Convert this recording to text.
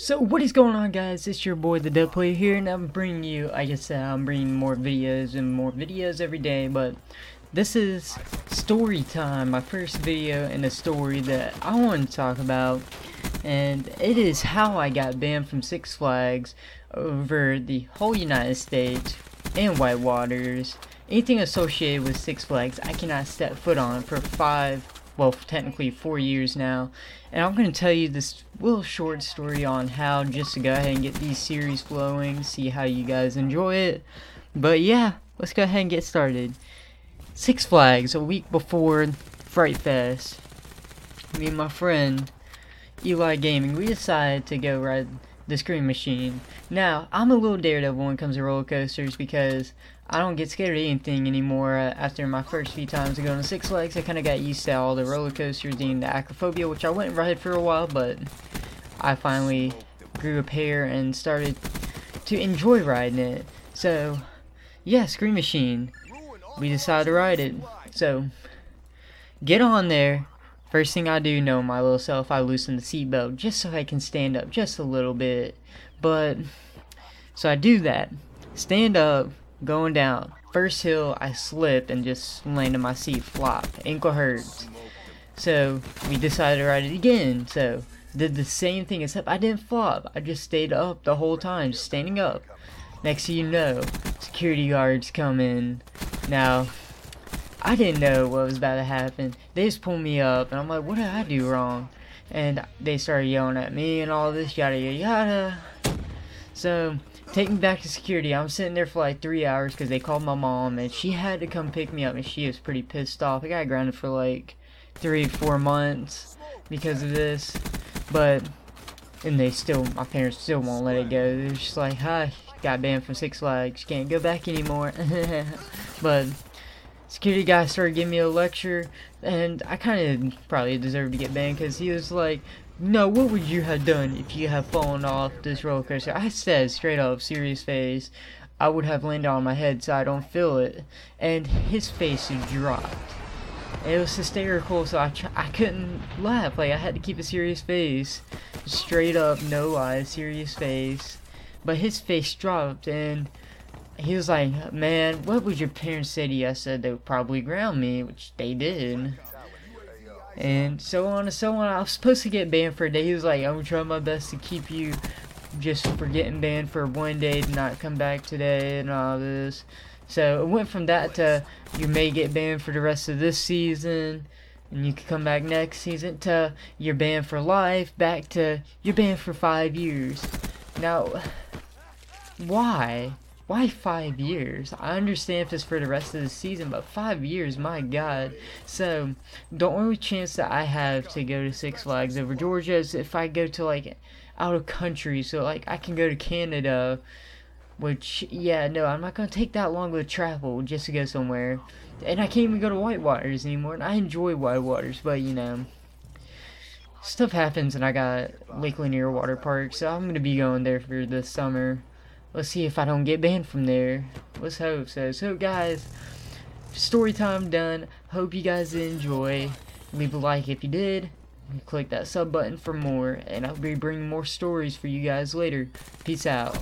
So what is going on guys, it's your boy the Dead Player here and I'm bringing you, I guess uh, I'm bringing more videos and more videos every day but this is story time, my first video in a story that I want to talk about and it is how I got banned from Six Flags over the whole United States and White Waters. Anything associated with Six Flags I cannot step foot on for five well, technically four years now. And I'm going to tell you this little short story on how just to go ahead and get these series flowing, see how you guys enjoy it. But yeah, let's go ahead and get started. Six Flags, a week before Fright Fest, me and my friend, Eli Gaming, we decided to go ride the Scream Machine. Now, I'm a little daredevil when it comes to roller coasters because I don't get scared of anything anymore uh, after my first few times of going to Six Flags. I kind of got used to all the roller coasters and the acrophobia, which I went and ride for a while, but I finally grew a pair and started to enjoy riding it. So, yeah, Scream Machine. We decided to ride it. So, get on there. First thing I do know my little self, I loosen the seatbelt just so I can stand up just a little bit. But, so I do that. Stand up, going down. First hill, I slipped and just land landed my seat flop. Ankle hurts. So, we decided to ride it again. So, did the same thing except I didn't flop. I just stayed up the whole time, standing up. Next thing you know, security guards come in. Now, I didn't know what was about to happen. They just pulled me up, and I'm like, what did I do wrong? And they started yelling at me and all this, yada yada yada. So, take me back to security. I'm sitting there for like three hours because they called my mom, and she had to come pick me up, and she was pretty pissed off. I got grounded for like three, four months because of this. But, and they still, my parents still won't let it go. They're just like, hi, got banned from Six Flags, can't go back anymore. but, security guy started giving me a lecture, and I kind of probably deserved to get banned because he was like, no, what would you have done if you had fallen off this roller coaster? I said straight up, serious face, I would have landed on my head so I don't feel it. And his face dropped. It was hysterical, so I, I couldn't laugh. Like, I had to keep a serious face. Straight up, no lie, serious face. But his face dropped, and he was like, man, what would your parents say to you? I said they would probably ground me, which they did. And so on and so on. I was supposed to get banned for a day. He was like, I'm trying my best to keep you just for getting banned for one day to not come back today and all this. So it went from that to you may get banned for the rest of this season and you can come back next season to you're banned for life back to you're banned for five years. Now, why? Why five years? I understand if it's for the rest of the season, but five years, my god. So, the only chance that I have to go to Six Flags over Georgia is if I go to, like, out of country. So, like, I can go to Canada, which, yeah, no, I'm not going to take that long to travel just to go somewhere. And I can't even go to Whitewaters anymore, and I enjoy Whitewaters, but, you know stuff happens and I got Lake Lanier Water Park, so I'm gonna be going there for the summer. Let's see if I don't get banned from there. Let's hope so. So guys, story time done. Hope you guys enjoy. Leave a like if you did. Click that sub button for more. And I'll be bringing more stories for you guys later. Peace out.